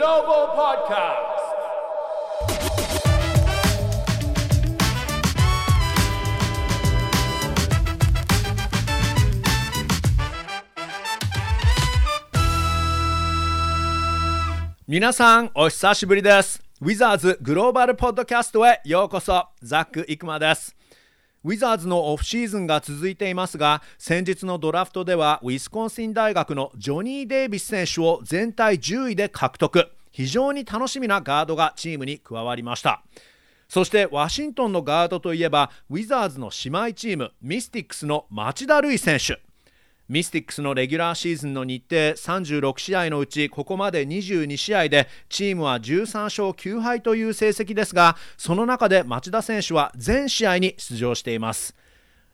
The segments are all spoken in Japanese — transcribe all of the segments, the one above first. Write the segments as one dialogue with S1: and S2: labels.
S1: Global Podcast. Minasan, さんお久しぶりですウィザーズグローバルポッドキャストへようこそザック・イクマですウィザーズのオフシーズンが続いていますが先日のドラフトではウィスコンシン大学のジョニー・デイビス選手を全体10位で獲得。非常に楽しみなガードがチームに加わりました。そしてワシントンのガードといえばウィザーズの姉妹チームミスティックスの町田瑠唯選手。ミスティックスのレギュラーシーズンの日程36試合のうちここまで22試合でチームは13勝9敗という成績ですがその中で町田選手は全試合に出場しています。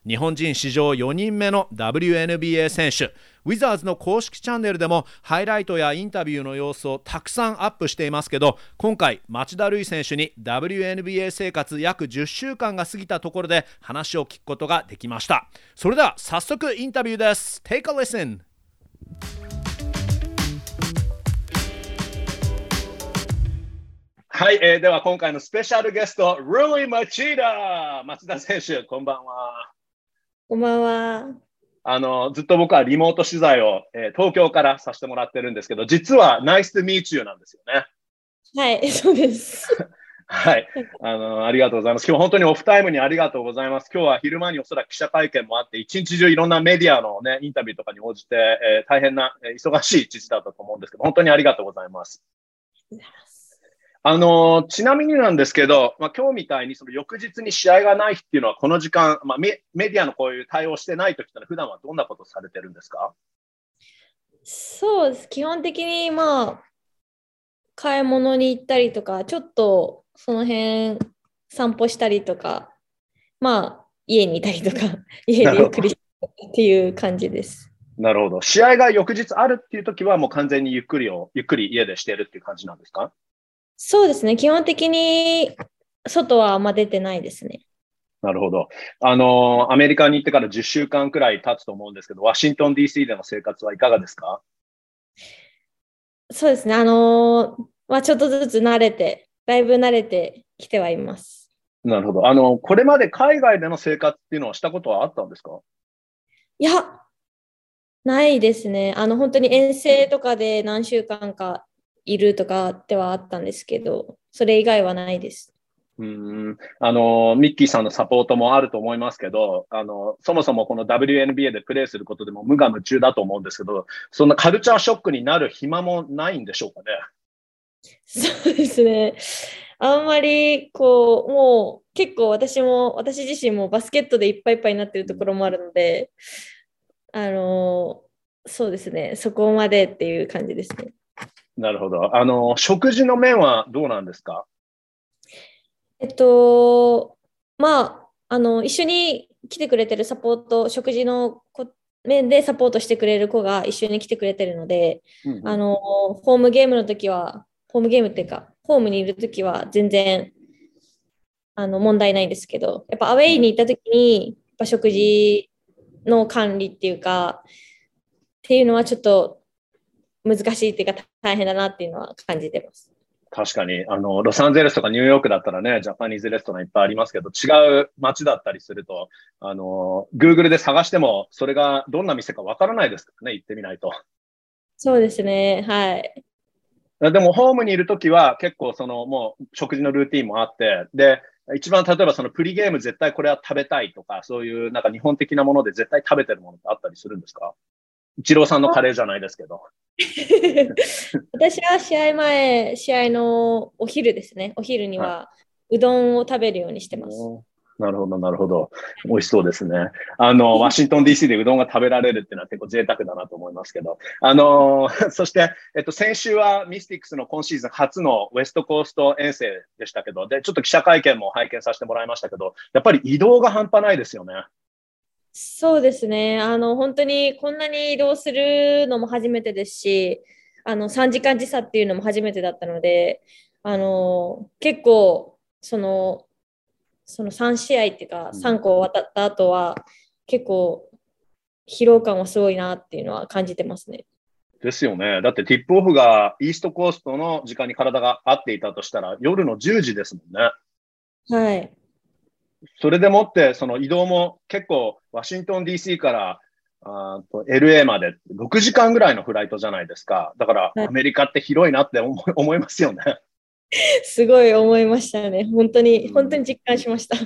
S1: 日本人史上4人目の WNBA 選手。ウィザーズの公式チャンネルでもハイライトやインタビューの様子をたくさんアップしていますけど今回町田瑠唯選手に WNBA 生活約10週間が過ぎたところで話を聞くことができましたそれでは早速インタビューです Take a listen はい、えー、では今回のスペシャルゲスト、ルイ・マチーダ松田選手、こんばんは。
S2: こんばんは。
S1: あの、ずっと僕はリモート取材を、えー、東京からさせてもらってるんですけど、実はナイスミーチューなんですよね。
S2: はい、そうです。
S1: はい。あの、ありがとうございます。今日本当にオフタイムにありがとうございます。今日は昼間におそらく記者会見もあって、一日中いろんなメディアのね、インタビューとかに応じて、えー、大変な、えー、忙しい一日だったと思うんですけど、本当にありがとうございます。あのちなみになんですけど、まあ、今日みたいにその翌日に試合がない日っていうのは、この時間、まあ、メメディアのこういう対応してない時ってのは、普段はどんなことされてるんですか？
S2: そうです。基本的に、まあ、買い物に行ったりとか、ちょっとその辺散歩したりとか、まあ、家にいたりとか、家でゆっくりっていう感じです。
S1: なるほど。試合が翌日あるっていう時は、もう完全にゆっくりを、ゆっくり家でしてるっていう感じなんですか？
S2: そうですね。基本的に外はあんま出てないですね。
S1: なるほど。あの、アメリカに行ってから10週間くらい経つと思うんですけど、ワシントン DC での生活はいかがですか？
S2: そうですね。あの、まあ、ちょっとずつ慣れて、だいぶ慣れてきてはいます。
S1: なるほど。あの、これまで海外での生活っていうのはしたことはあったんですか？
S2: いや、ないですね。あの、本当に遠征とかで何週間かいるとかではあったんですけど、それ以外はないです。
S1: うんあのミッキーさんのサポートもあると思いますけどあの、そもそもこの WNBA でプレーすることでも無我夢中だと思うんですけど、そんなカルチャーショックになる暇もないんでしょうかね。
S2: そうですね。あんまりこう、もう結構私も、私自身もバスケットでいっぱいいっぱいになってるところもあるので、あの、そうですね、そこまでっていう感じですね。
S1: なるほど。あの、食事の面はどうなんですか？
S2: えっと、まあ、あの、一緒に来てくれてるサポート、食事の面でサポートしてくれる子が一緒に来てくれてるので、あの、ホームゲームの時は、ホームゲームっていうか、ホームにいる時は全然、あの、問題ないんですけど、やっぱアウェイに行った時に、やっぱ食事の管理っていうか、っていうのはちょっと難しいっていうか大変だなっていうのは感じてます。
S1: 確かに、あの、ロサンゼルスとかニューヨークだったらね、ジャパニーズレストランいっぱいありますけど、違う街だったりすると、あの、Google で探しても、それがどんな店かわからないですからね、行ってみないと。
S2: そうですね、はい。
S1: でも、ホームにいるときは、結構、その、もう、食事のルーティンもあって、で、一番例えばそのプリゲーム絶対これは食べたいとか、そういうなんか日本的なもので絶対食べてるものってあったりするんですか？一郎さんのカレーじゃないですけど。
S2: 私は試合前、試合のお昼ですね。お昼にはうどんを食べるようにしてます。
S1: なるほど、なるほど。美味しそうですね。あの、ワシントン DC でうどんが食べられるっていうのは結構贅沢だなと思いますけど。あの、そして、えっと、先週はミスティックスの今シーズン初のウエストコースト遠征でしたけど、で、ちょっと記者会見も拝見させてもらいましたけど、やっぱり移動が半端ないですよね。
S2: そうですね。あの、本当にこんなに移動するのも初めてですし、あの、3時間時差っていうのも初めてだったので、あの、結構、その、その3試合っていうか、3個渡った後は、結構、疲労感はすごいなっていうのは感じてますね。
S1: ですよね。だってティップオフがイーストコーストの時間に体が合っていたとしたら夜の10時ですもんね。
S2: はい。
S1: それでもって、その移動も結構ワシントン DC からあと LA まで6時間ぐらいのフライトじゃないですか。だからアメリカって広いなって思 思いますよね。
S2: すごい思いましたね。本当に、本当に実感しました。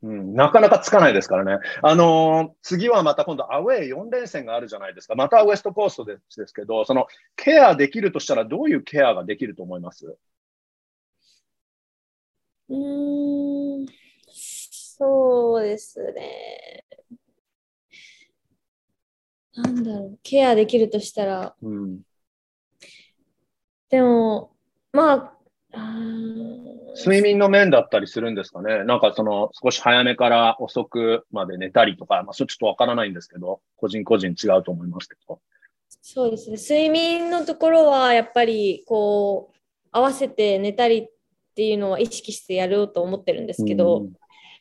S1: うん、なかなかつかないですからね。あのー、次はまた今度アウェー4連戦があるじゃないですか。またウエストコーストですですけど、そのケアできるとしたらどういうケアができると思います？
S2: うん、そうですね。なんだろう、ケアできるとしたら。うん、でも、まあ、
S1: 睡眠の面だったりするんですかね。なんかその少し早めから遅くまで寝たりとか、まあ、それちょっとわからないんですけど、個人個人違うと思いますけど。
S2: そうですね。睡眠のところはやっぱりこう合わせて寝たりっていうのは意識してやろうと思ってるんですけど、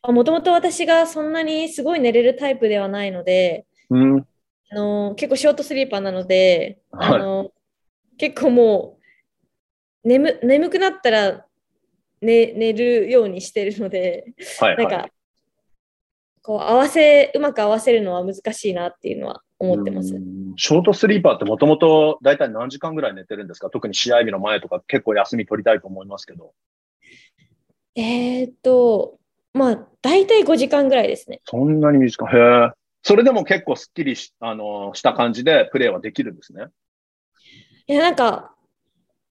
S2: もともと私がそんなにすごい寝れるタイプではないので、うん、あの結構ショートスリーパーなので、はい、あの結構もう眠眠くなったら寝寝るようにしてるので、はいはい、なんかこう合わせうまく合わせるのは難しいなっていうのは思ってます。
S1: ショートスリーパーってもともと大体何時間ぐらい寝てるんですか？特に試合日の前とか結構休み取りたいと思いますけど。
S2: えー、っと、まあ大体5時間ぐらいですね。
S1: そんなに短い。へえ。それでも結構すっきりし,、あのした感じでプレーはできるんですね。
S2: いや、なんか、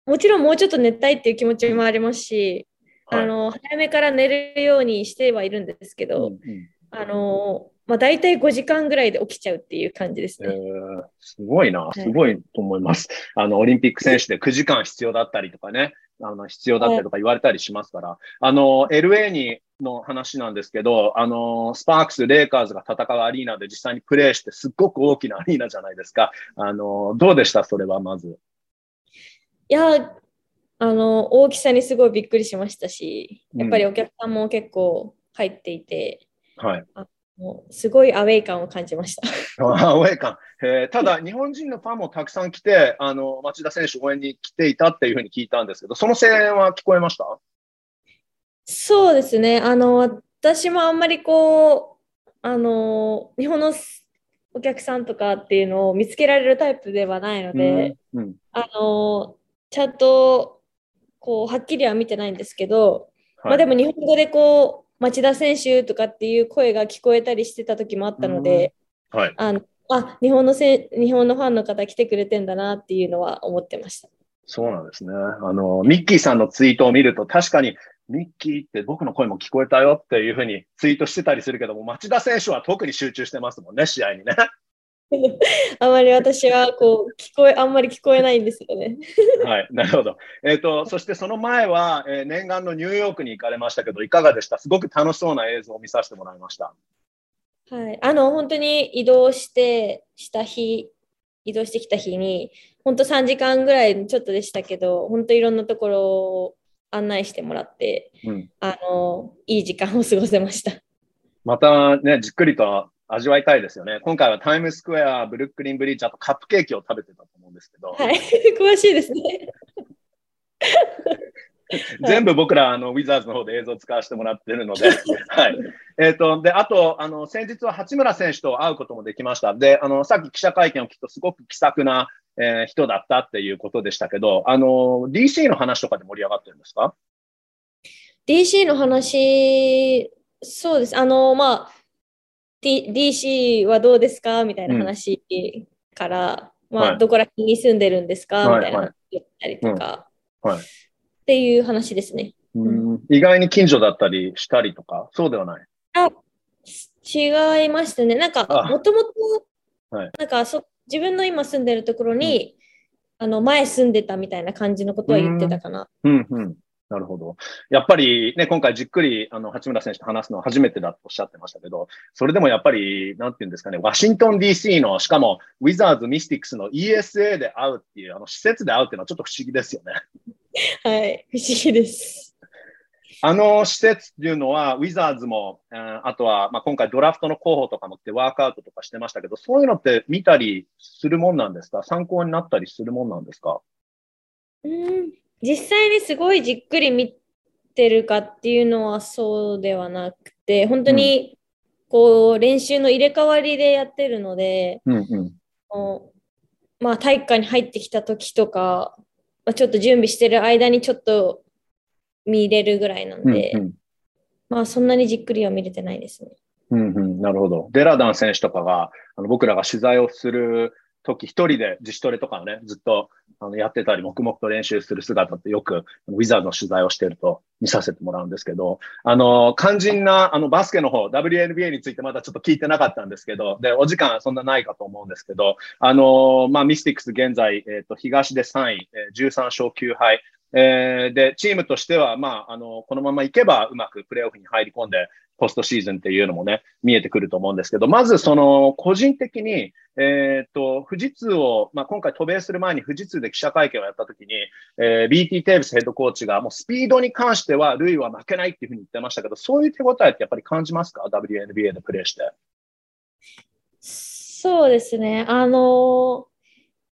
S2: もちろんもうちょっと寝たいっていう気持ちもありますし、はい、あの早めから寝るようにしてはいるんですけど、うんうん、あのまあ、大体5時間ぐらいで起きちゃうっていう感じですね。え
S1: ー、すごいな、すごいと思います。はい、あの、オリンピック選手で9時間必要だったりとかね、あの、必要だったりとか言われたりしますから、はい、あの、LA にの話なんですけど、あの、スパークス、レイカーズが戦うアリーナで実際にプレーしてすっごく大きなアリーナじゃないですか。あの、どうでした？それはまず。
S2: いや、あの、大きさにすごいびっくりしましたし、やっぱりお客さんも結構入っていて、うん、はい。もうすごいアウェイ感を感じました。
S1: アウェイ感。えー、ただ、日本人のファンもたくさん来て、あの町田選手応援に来ていたっていうふうに聞いたんですけど、その声援は聞こえました？
S2: そうですね。あの、私もあんまりこう、あの、日本のお客さんとかっていうのを見つけられるタイプではないので、うんうん、あの、ちゃんと、こう、はっきりは見てないんですけど、はい、まあでも日本語でこう、町田選手とかっていう声が聞こえたりしてた時もあったので、はい、あのあ日本のせ日本のファンの方来てくれてんだなっていうのは思ってました。
S1: そうなんですね。あの、ミッキーさんのツイートを見ると、確かにミッキーって僕の声も聞こえたよっていうふうにツイートしてたりするけども、町田選手は特に集中してますもんね、試合にね。
S2: あまり私はこう聞こえ、あんまり聞こえないんですよね。
S1: はい、なるほど。えっ、ー、と、そしてその前は、えー、念願のニューヨークに行かれましたけど、いかがでした？すごく楽しそうな映像を見させてもらいました。
S2: はい、あの、本当に移動して、した日、移動してきた日に、本当3時間ぐらいちょっとでしたけど、本当いろんなところを案内してもらって、うん、あのいい時間を過ごせました。
S1: またね、じっくりと味わいたいですよね。今回はタイムスクエア、ブルックリンブリッジ、あとカップケーキを食べてたと思うんですけど。
S2: はい、詳しいですね。
S1: 全部僕らあのウィザーズの方で映像を使わせてもらってるので、はい。えっ、ー、と、で、あと、あの、先日は八村選手と会うこともできました。で、あの、さっき記者会見を聞くとすごく気さくな、えー、人だったっていうことでしたけど、あの、DC の話とかで盛り上がってるんですか
S2: ?DC の話、そうです。あの、まあ、D、DC はどうですかみたいな話から、うん、まあ、はい、どこら辺に住んでるんですか、みたいな話言ったりとか、はい、っていう話ですね。
S1: うん意外に近所だったりしたりとか、そうではない？
S2: あ違いましたね。なんか、もともと、なんかそ、自分の今住んでるところに、うん、あの前住んでたみたいな感じのことは言ってたかな。
S1: うん、うん、なるほど。やっぱりね、今回じっくり、あの、八村選手と話すのは初めてだとおっしゃってましたけど、それでもやっぱり、なん。ていうん。ですかね、ワシントン DC の、しかも、ウィザーズ・ミスティックスの ESA で会うっていう、あの、施設で会うっていうのはちょっと不思議ですよね。
S2: はい、不思議です。
S1: あの施設っていうのは、ウィザーズも、あとは、まあ、今回ドラフトの候補とかもってワークアウトとかしてましたけど、そういうのって見たりするもんなんですか？参考になったりするもんなんですか？
S2: うん。実際にすごいじっくり見てるかっていうのはそうではなくて、本当にこう練習の入れ替わりでやってるので、
S1: うんうん。
S2: まあ、体育館に入ってきた時とか、まあ、ちょっと準備してる間にちょっと見れるぐらいなんで、
S1: うんうん
S2: まあそんなにじっくりは見れてないですね。
S1: うんうん、なるほど。デラダン選手とかが、あの僕らが取材をする時、一人で自主トレとかをね、ずっとあのやってたり、黙々と練習する姿ってよく、ウィザーズの取材をしてると見させてもらうんですけど、あの、肝心な、あの、バスケの方、WNBA についてまだちょっと聞いてなかったんですけど、で、お時間そんなないかと思うんですけど、あの、まあ、ミスティックス現在、えっ、と、東で3位、えー13勝9敗、えーで、チームとしては、まあ、あの、このままいけばうまくプレーオフに入り込んで、ポストシーズンっていうのもね、見えてくると思うんですけど、まずその、個人的に、えっ、と、富士通を、まあ、今回渡米する前に富士通で記者会見をやったときに、えー BT テーブスヘッドコーチが、もうスピードに関しては、ルイは負けないっていうふうに言ってましたけど、そういう手応えってやっぱり感じますか ?WNBA でプレーして。
S2: そうですね。あの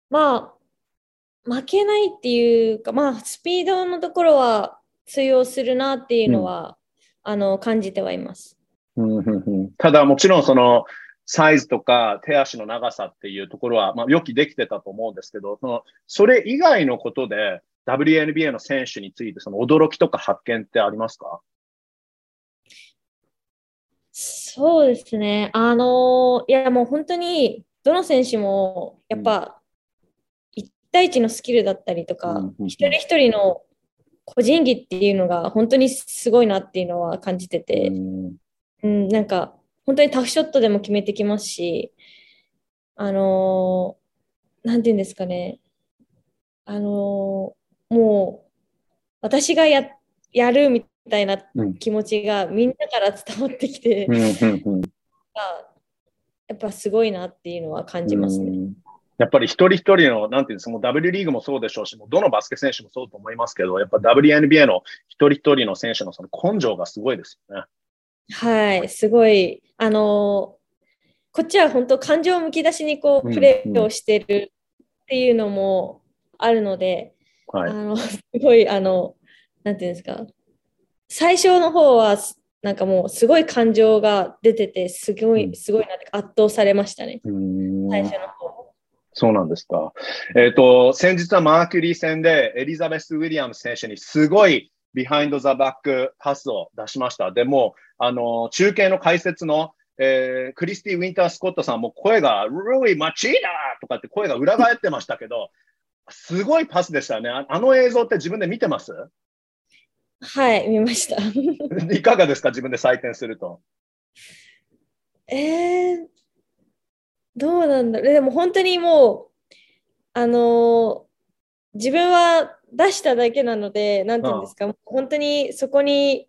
S2: まあ、負けないっていうか、まあ、スピードのところは通用するなっていうのは、あの感じてはいます。
S1: うんうんうんただもちろんそのサイズとか手足の長さっていうところは、まあ、予期できてたと思うんですけど、そのそれ以外のことで WNBA の選手についてその驚きとか発見ってありますか？
S2: そうですね。あのいやもう本当にどの選手もやっぱ1対1のスキルだったりとか、
S1: うん
S2: 一人一人の個人技っていうのが本当にすごいなっていうのは感じてて、
S1: うん。
S2: うん、なんか本当にタフショットでも決めてきますし、あのーなんていうんですかね、あのーもう私がややるみたいな
S1: うん。
S2: 気持ちがみんなから伝わってきて、
S1: うん
S2: やっぱすごいなっていうのは感じますね。
S1: うんやっぱり一人一人の、なんていうんですか、もう W リーグもそうでしょうし、もうどのバスケ選手もそうと思いますけど、やっぱ WNBA の一人一人の選手のその根性がすごいですよね。
S2: はい、すごい、あのーこっちは本当感情むき出しにこ
S1: う
S2: うんプレーをしてるっていうのもあるので、
S1: はい。
S2: あ。のすごいあのなんていうんですか最初の方はすなんかもうすごい感情が出ててすご
S1: うん。
S2: いすごいなって圧倒されましたね。
S1: うん。
S2: 最初の方
S1: そうなんですか。えっ、と、先日はマーキュリー戦でエリザベス・ウィリアムス選手にすごいビハインド・ザ・バックパスを出しました。でも、あの、中継の解説の、えークリスティ・ウィンター・スコットさんも声が、really マチーダとかって声が裏返ってましたけど、すごいパスでしたね。ああの映像って自分で見てます？
S2: はい見ました
S1: いかがですか？自分で採点すると。
S2: えー、どうなんだろう。でも本当にもうあのー自分は出しただけなのでなんていうんですか、もう本当にそこに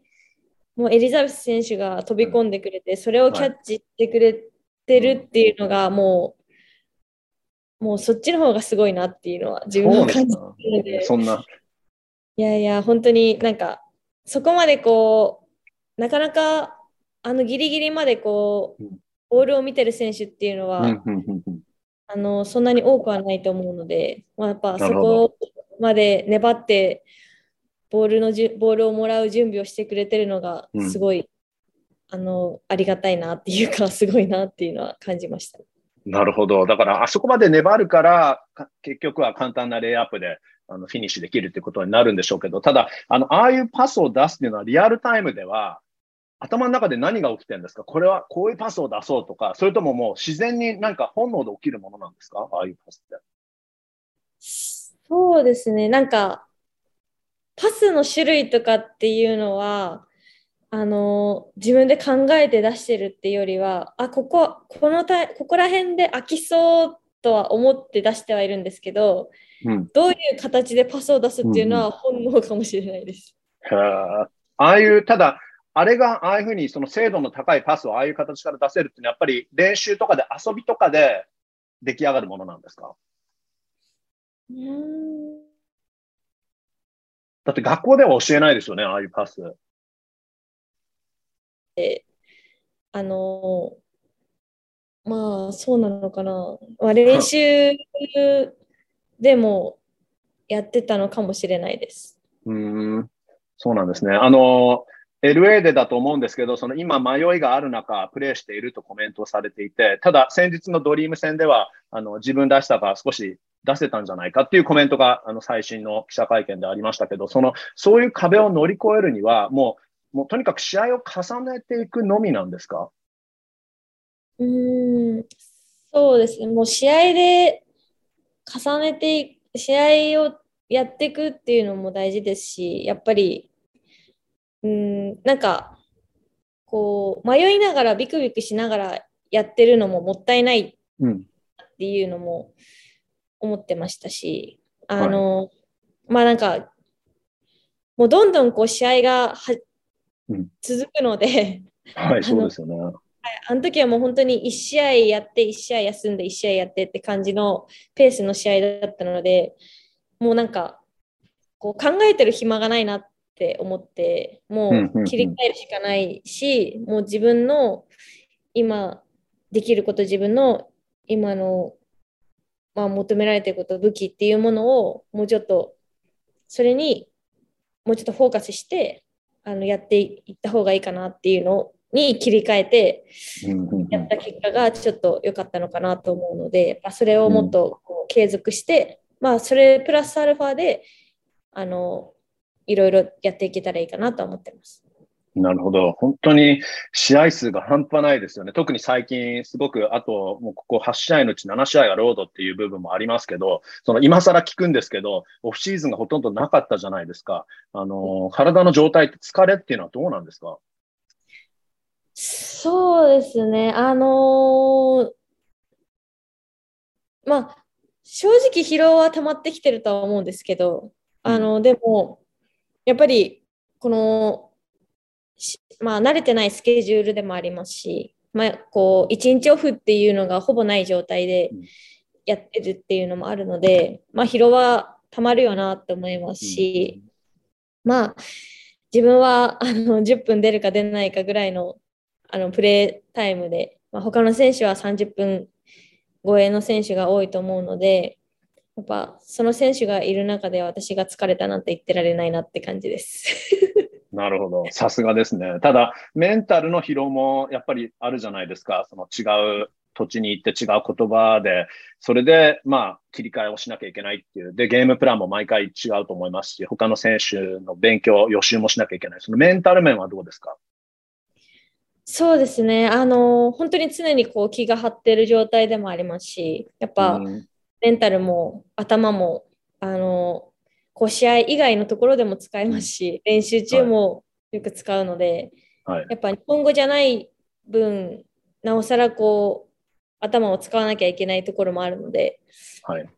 S2: もうエリザベス選手が飛び込んでくれて、それをキャッチしてくれてるっていうのがもう、もうそっちの方がすごいなっていうのは自分は感じてるので
S1: そんな。
S2: いやいや本当になんかそこまでこうなかなかあのギリギリまでこう
S1: うん
S2: ボールを見てる選手っていうのは、
S1: うんうんうんうん
S2: あのそんなに多くはないと思うので、まあ、やっぱそこまで粘ってボールのじゅボールをもらう準備をしてくれてるのが
S1: うん
S2: すごい、あのありがたいなっていうか すごいなっていうのは感じました。
S1: なるほど。だから、あそこまで粘るから、か結局は簡単なレイアップであのフィニッシュできるっていうことになるんでしょうけど、ただ、あの、ああいうパスを出すっていうのはリアルタイムでは、頭の中で何が起きてるんですか？これはこういうパスを出そうとか、それとももう自然になんか本能で起きるものなんですか？ああいうパスって。
S2: そうですね、なんか、パスの種類とかっていうのは、あの自分で考えて出してるっていうよりは、あ、ここ、このたここら辺で飽きそうとは思って出してはいるんですけど、
S1: うん。
S2: どういう形でパスを出すっていうのは本能かもしれないです。
S1: へーああいう、ただ、あれがああいうふうにその精度の高いパスをああいう形から出せるっていうのは、やっぱり練習とかで遊びとかで出来上がるものなんですか？
S2: うーん
S1: だって学校では教えないですよね、ああいうパス。
S2: て、あの、まあ、そうなのかな。まあ、練習でもやってたのかもしれないです。
S1: うんそうなんですね。あの、LA でだと思うんですけど、その今迷いがある中、プレーしているとコメントされていて、ただ先日のドリーム戦では、あの自分らしさが少し出せたんじゃないかっていうコメントがあの最新の記者会見でありましたけど、そのそういう壁を乗り越えるには、もうもうとにかく試合を重ねていくのみなんですか？
S2: うんそうですね、もう試合で重ねて、試合をやっていくっていうのも大事ですし、やっぱりうん、なんか、こう、迷いながらビクビクしながらやってるのももったいないっていうのも思ってましたし、あの、はい、まあなんか、もうどんどんこう試合がは、うん、続くので、
S1: はい、そうですよね。
S2: あの時はもう本当に1試合やって1試合休んで1試合やってって感じのペースの試合だったのでもうなんかこう考えてる暇がないなっって思ってもう切り替えるしかないし、もう自分の今できること自分の今の、まあ、求められていること武器っていうものをもうちょっとそれにもうちょっとフォーカスしてあのやっていった方がいいかなっていうのに切り替えてやった結果がちょっと良かったのかなと思うので、まあ、それをもっとこう継続して、まあ、それプラスアルファであのいろいろやっていけたらいいかなと思ってます。
S1: なるほど。本当に試合数が半端ないですよね。特に最近、すごく、あと、もうここ8試合のうち7試合がロードっていう部分もありますけど、その今更聞くんですけど、オフシーズンがほとんどなかったじゃないですか。あの、体の状態って疲れっていうのはどうなんですか？
S2: そうですね。あのー、まあ、正直疲労は溜まってきてるとは思うんですけど、あの、でも、やっぱりこの、まあ、慣れてないスケジュールでもありますし、まあ、こう1日オフっていうのがほぼない状態でやってるっていうのもあるので、まあ、疲労はたまるよなって思いますし、まあ自分はあの10分出るか出ないかぐらいのあのプレータイムで、まあ、他の選手は30分超えの選手が多いと思うので、やっぱその選手がいる中で私が疲れたなんて言ってられないなって感じです。
S1: なるほど。さすがですね。ただ、メンタルの疲労もやっぱりあるじゃないですか。その違う土地に行って違う言葉で、それで、まあ、切り替えをしなきゃいけないっていう。で、ゲームプランも毎回違うと思いますし、他の選手の勉強、予習もしなきゃいけない。そのメンタル面はどうですか？
S2: そうですね。あの、本当に常にこう気が張ってる状態でもありますし、やっぱ、うんメンタルも頭もあのこう試合以外のところでも使えますし、練習中もよく使うので、はい、やっぱ日本語じゃない分なおさらこう頭を使わなきゃいけないところもあるので、はい、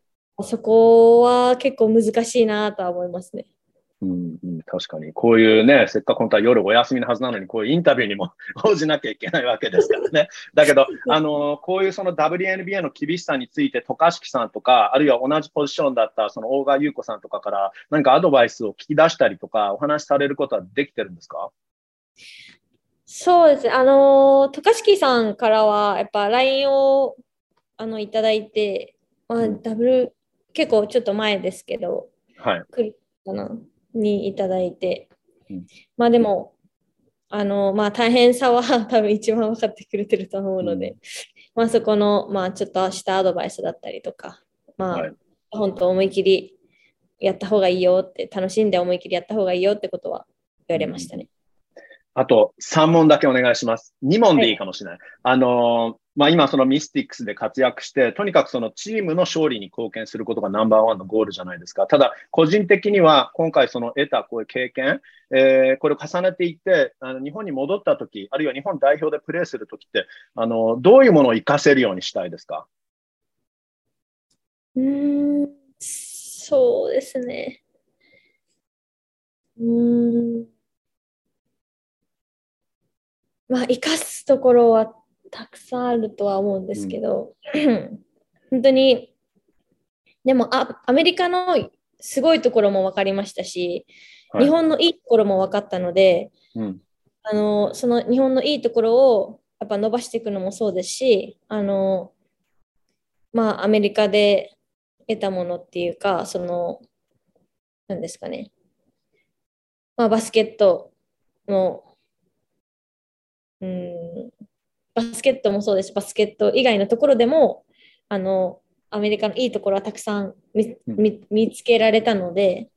S2: そこは結構難しいなとは思いますね。
S1: うんうん、確かに。こういうね、せっかく本当は夜お休みのはずなのに、こういうインタビューにも 応じなきゃいけないわけですからね。だけど、あの、こういうその WNBA の厳しさについて、渡嘉敷さんとか、あるいは同じポジションだったその大川優子さんとかから何かアドバイスを聞き出したりとか、お話しされることはできてるんですか？
S2: そうですね。あの、渡嘉敷さんからは、やっぱ LINE をあのいただいて、まあ、ダブル、結構ちょっと前ですけど、はい。来るかな。にいただいて、うん、まあでも、あの、まあ大変さは 多分一番分かってくれてると思うので、うん、まあそこの、まあちょっとしたアドバイスだったりとか、まあ、はい、本当思い切りやった方がいいよって、楽しんで思い切りやった方がいいよってことは言われましたね。
S1: あと3問だけお願いします。2問でいいかもしれない。はい、あのまあ、今そのミスティックスで活躍して、とにかくそのチームの勝利に貢献することがナンバーワンのゴールじゃないですか。ただ、個人的には今回その得たこういう経験、えー、これを重ねていって、あの日本に戻ったとき、あるいは日本代表でプレーするときって、あの、どういうものを活かせるようにしたいですか？
S2: うん、そうですね。うん。まあ、生かすところはたくさんあるとは思うんですけど、うん、本当にでもあアメリカのすごいところも分かりましたし、はい、日本のいいところも分かったので、うん、あのその日本のいいところをやっぱ伸ばしていくのもそうですし、あのまあ、アメリカで得たものっていうか、その、なんですかね、まあ、バスケットの、うん、バスケットもそうです。バスケット以外のところでも、あの、アメリカのいいところはたくさん見見つけられたので、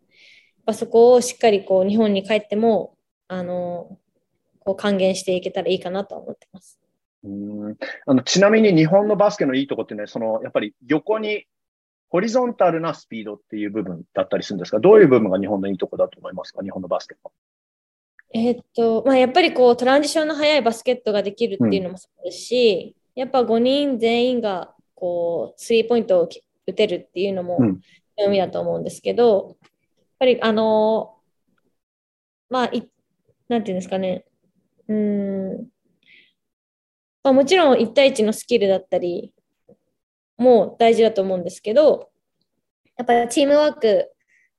S2: ぱそこをしっかりこう日本に帰ってもあのこう還元していけたらいいかなと思ってます。
S1: うん。あのちなみに日本のバスケのいいとこってね、そのやっぱり横にホリゾンタルなスピードっていう部分だったりするんですが、どういう部分が日本のいいとこだと思いますか、日本のバスケは。
S2: えー、っと、まあ、やっぱりこうトランジションの速いバスケットができるっていうのもそうですし、うん、やっぱ5人全員がこうスリーポイントを打てるっていうのも強みだと思うんですけど、ぱりあのまあいなんていうんですかね。うん。まあ、もちろん1対1のスキルだったりも大事だと思うんですけどやっぱりチームワーク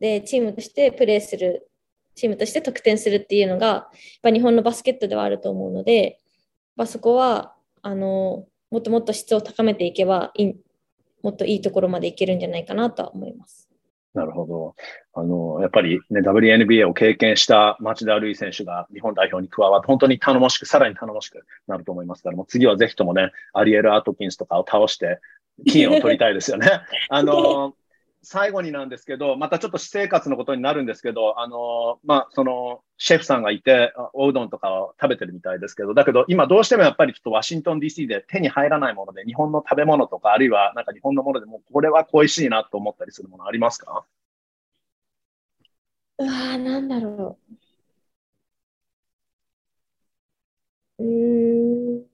S2: でチームとしてプレーするチームとして得点するっていうのがやっぱ日本のバスケットではあると思うので、まあ、そこはあのもっともっと質を高めていけばいもっといいところまでいけるんじゃないかなとは思います。
S1: なるほど。あの、やっぱりね、WNBA を経験した町田瑠唯選手が日本代表に加わって、本当に頼もしく、さらに頼もしくなると思いますから、もう次はぜひともね、アリエル・アートキンスとかを倒して、金を取りたいですよね。あの、最後になんですけど、またちょっと私生活のことになるんですけど、あの、まあ、その、シェフさんがいて、おうどんとかを食べてるみたいですけど、だけど今どうしてもやっぱりちょっとワシントン DC で手に入らないもので、日本の食べ物とか、あるいはなんか日本のものでも、これは恋しいなと思ったりするものありますか？
S2: うわー、なんだろう。うん、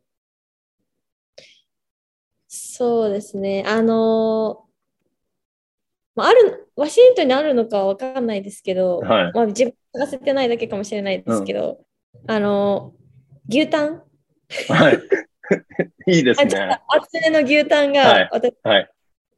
S2: そうですね。あのまあ、ある、ワシントンにあるのかわかんないですけど、
S1: はい。
S2: まあ、自分探せてないだけかもしれないですけど、あの牛タン？
S1: はい。いいです
S2: あ、ちょっと
S1: ね。
S2: 厚めの牛タン
S1: はい
S2: が私
S1: はい。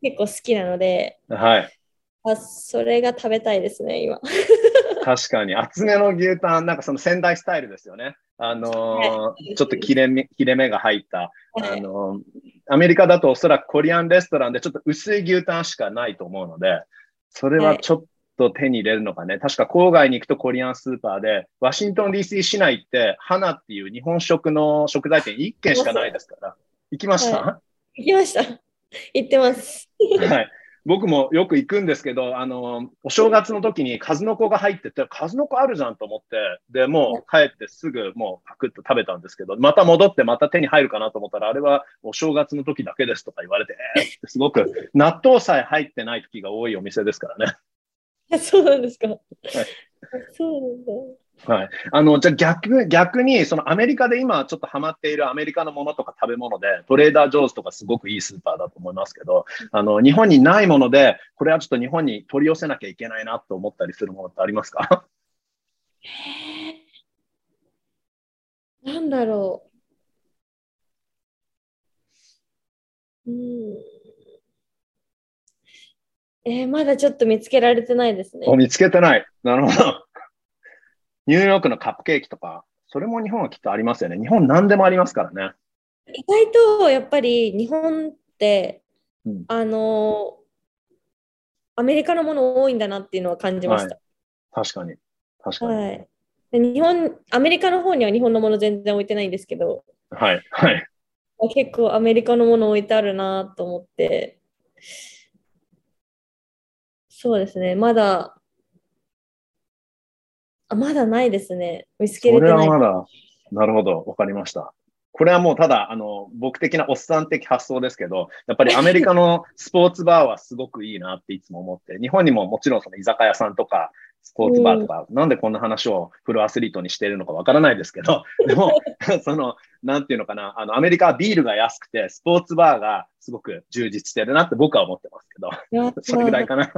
S2: 結構好きなので、
S1: はい。
S2: あ、それが食べたいですね、今。
S1: 確かに、厚めの牛タン、なんかその仙台スタイルですよね。あのーちょっと切れ目切れ目が入った、あのーアメリカだとおそらくコリアンレストランでちょっと薄い牛タンしかないと思うので、それはちょっと手に入れるのがね、確か郊外に行くとコリアンスーパーで、ワシントン DC 市内って、花っていう日本食の食材店1軒しかないですから、行きました、
S2: は行きました。行ってます。
S1: はい僕もよく行くんですけど、あの、お正月の時に数の子が入ってて、数の子あるじゃんと思って、で、もう帰ってすぐもうパクッと食べたんですけど、また戻ってまた手に入るかなと思ったら、あれはお正月の時だけですとか言われて、えー、ってすごく納豆さえ入ってない時が多いお店ですから
S2: ね。そうなんですか。はい、そうなんだ。
S1: はい。あの、じゃあ逆、逆に、そのアメリカで今ちょっとハマっているアメリカのものとか食べ物で、トレーダー・ジョーズとかすごくいいスーパーだと思いますけど、あの、日本にないもので、これはちょっと日本に取り寄せなきゃいけないなと思ったりするものってありますか？
S2: なんだろう。うん。えー、まだちょっと見つけられてないですね。
S1: 見つけてない。なるほど。ニューヨークのカップケーキとか、それも日本はきっとありますよね。日本何でもありますからね。
S2: 意外とやっぱり日本って、うん、あの、アメリカのもの多いんだなっていうのは感じました。
S1: はい、確かに。確かに。
S2: はい。日本、アメリカの方には日本のもの全然置いてないんですけど、
S1: はい、はい。
S2: 結構アメリカのもの置いてあるなと思って、そうですね、まだあまだないですね。見つけれてない。
S1: それはまだ、なるほど、わかりました。これはもうただ、あの、僕的なおっさん的発想ですけど、やっぱりアメリカの スポーツバーはすごくいいなっていつも思って、日本にももちろんその居酒屋さんとか、スポーツバーとか、うん、なんでこんな話をプロアスリートにしているのかわからないですけど、でも、その、なんていうのかな、あの、アメリカはビールが安くて、スポーツバーがすごく充実してるなって僕は思ってますけど、それぐらいかな。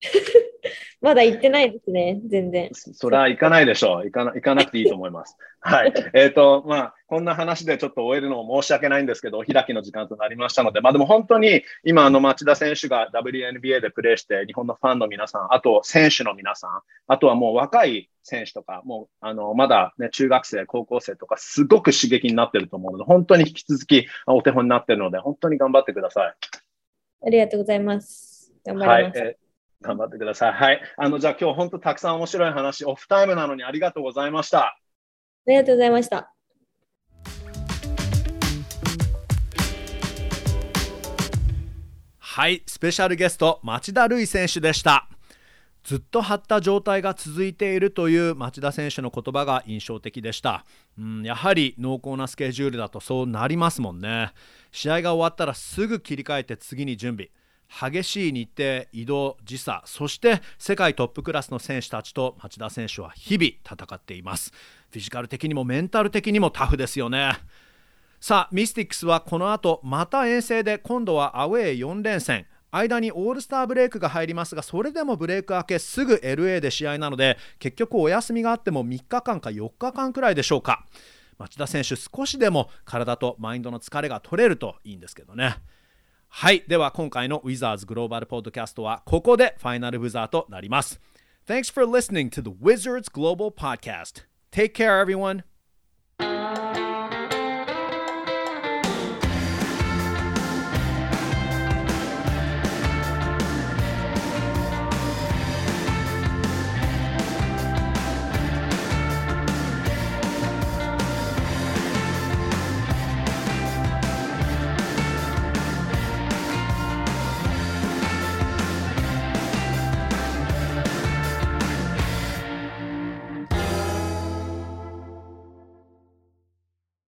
S2: まだ行ってないですね、全然。
S1: それは行かないでしょう。行かな行かなくていいと思います。はい。えっ、ー、と、まあ、こんな話でちょっと終えるのも申し訳ないんですけど、お開きの時間となりましたので、まあでも本当に今、あの、町田選手が WNBA でプレーして、日本のファンの皆さん、あと選手の皆さん、あとはもう若い
S3: 選手とか、もう、あの、まだね、中学生、高校生とか、すごく刺激になってると思うので、本当に引き続きお手本になってるので、本当に頑張ってください。
S2: ありがとうございます。頑張ります。はい、え
S3: ー、頑張ってください。はい。あの、じゃあ今日本当たくさん面白い話、オフタイムなのにありがとうございました。あ
S2: りがとうございました。
S1: はい、スペシャルゲスト、町田瑠唯選手でした。ずっと張った状態が続いているという町田選手の言葉が印象的でした、うん、やはり濃厚なスケジュールだとそうなりますもんね試合が終わったらすぐ切り替えて次に準備激しい日程移動時差そして世界トップクラスの選手たちと町田選手は日々戦っています。フィジカル的にもメンタル的にもタフですよね。さあミスティックスはこの後また遠征で今度はアウェー4連戦。間にオールスターブレイクが入りますがそれでもブレイク明けすぐ LA で試合なので結局お休みがあっても3日間か4日間くらいでしょうか。町田選手少しでも体とマインドの疲れが取れるといいんですけどね。はいでは今回のウィザーズグローバルポッドキャストはここでファイナルブザーとなります Thanks for listening to the Wizards Global Podcast Take care everyone